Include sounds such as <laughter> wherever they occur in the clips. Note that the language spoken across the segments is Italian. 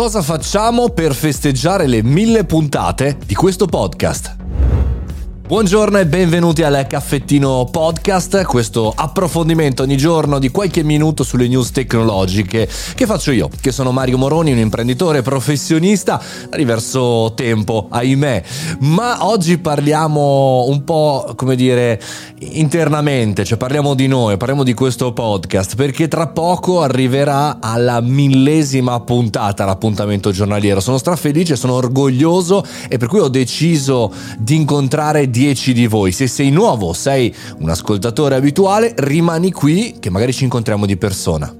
Cosa facciamo per festeggiare le mille puntate di questo podcast? Buongiorno e benvenuti al Caffettino Podcast, questo approfondimento ogni giorno di qualche minuto sulle news tecnologiche che faccio io, che sono Mario Moroni, un imprenditore professionista da diverso tempo, ahimè, ma oggi parliamo un po', come dire, internamente, cioè parliamo di noi, parliamo di questo podcast, perché tra poco arriverà alla millesima puntata l'appuntamento giornaliero. Sono strafelice, sono orgoglioso e per cui ho deciso di incontrare 10 di voi. Se sei nuovo, sei un ascoltatore abituale, rimani qui che magari ci incontriamo di persona.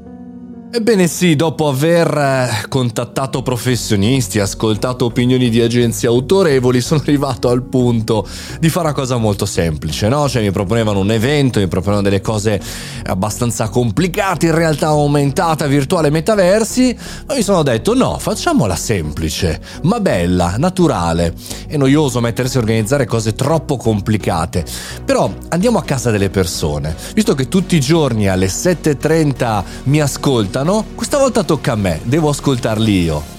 Ebbene sì, dopo aver eh, contattato professionisti, ascoltato opinioni di agenzie autorevoli, <laughs> sono arrivato al punto di fare una cosa molto semplice, no? Cioè mi proponevano un evento, mi proponevano delle cose abbastanza complicate, in realtà aumentata, virtuale, metaversi, ma mi sono detto no, facciamola semplice, ma bella, naturale. È noioso mettersi a organizzare cose troppo complicate. Però andiamo a casa delle persone. Visto che tutti i giorni alle 7.30 mi ascoltano, ascoltano, questa volta tocca a me, devo ascoltarli io.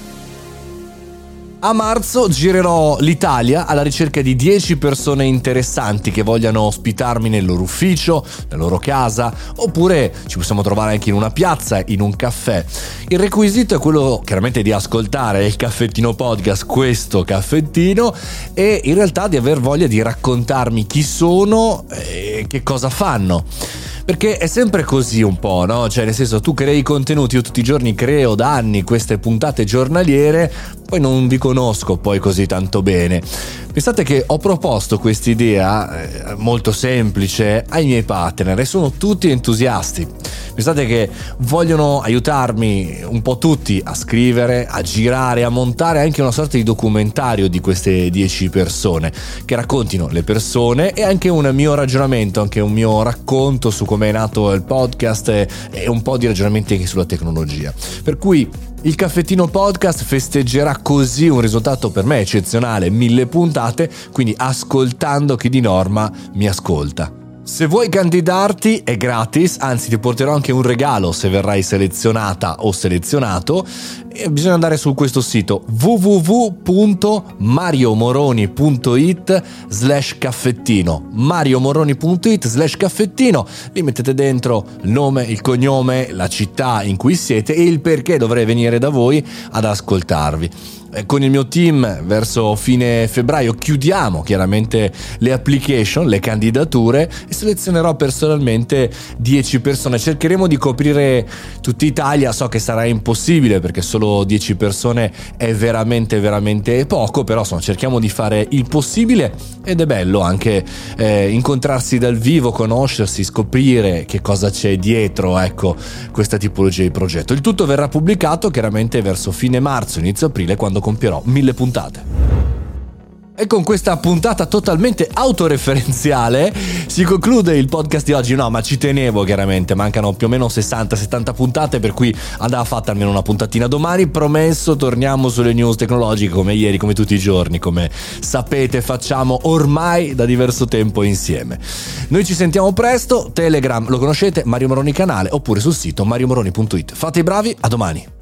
A marzo girerò l'Italia alla ricerca di 10 persone interessanti che vogliano ospitarmi nel loro ufficio, nella loro casa, oppure ci possiamo trovare anche in una piazza, in un caffè. Il requisito è quello chiaramente di ascoltare il caffettino podcast, questo caffettino, e in realtà di aver voglia di raccontarmi chi sono e che cosa fanno. Perché è sempre così un po', no? Cioè, nel senso, tu crei contenuti, io tutti i giorni creo da anni queste puntate giornaliere, poi non vi conosco poi così tanto bene. Pensate che ho proposto questa idea eh, molto semplice ai miei partner e sono tutti entusiasti. Pensate che vogliono aiutarmi un po' tutti a scrivere, a girare, a montare anche una sorta di documentario di queste 10 persone che raccontino le persone e anche un mio ragionamento, anche un mio racconto su come è nato il podcast e un po' di ragionamenti anche sulla tecnologia. Per cui il caffettino podcast festeggerà così un risultato per me eccezionale, mille puntate, quindi ascoltando chi di norma mi ascolta. Se vuoi candidarti è gratis, anzi ti porterò anche un regalo se verrai selezionata o selezionato. E bisogna andare su questo sito www.mariomoroni.it slash caffettino. Mariomoroni.it slash caffettino. Lì mettete dentro il nome, il cognome, la città in cui siete e il perché dovrei venire da voi ad ascoltarvi con il mio team verso fine febbraio chiudiamo chiaramente le application, le candidature e selezionerò personalmente 10 persone. Cercheremo di coprire tutta Italia, so che sarà impossibile perché solo 10 persone è veramente veramente poco, però insomma cerchiamo di fare il possibile ed è bello anche eh, incontrarsi dal vivo, conoscersi, scoprire che cosa c'è dietro, ecco, questa tipologia di progetto. Il tutto verrà pubblicato chiaramente verso fine marzo, inizio aprile quando compierò mille puntate. E con questa puntata totalmente autoreferenziale si conclude il podcast di oggi. No, ma ci tenevo chiaramente, mancano più o meno 60-70 puntate, per cui andava fatta almeno una puntatina domani. Promesso, torniamo sulle news tecnologiche come ieri, come tutti i giorni, come sapete facciamo ormai da diverso tempo insieme. Noi ci sentiamo presto, Telegram lo conoscete, Mario Moroni canale, oppure sul sito mariomoroni.it. Fate i bravi, a domani.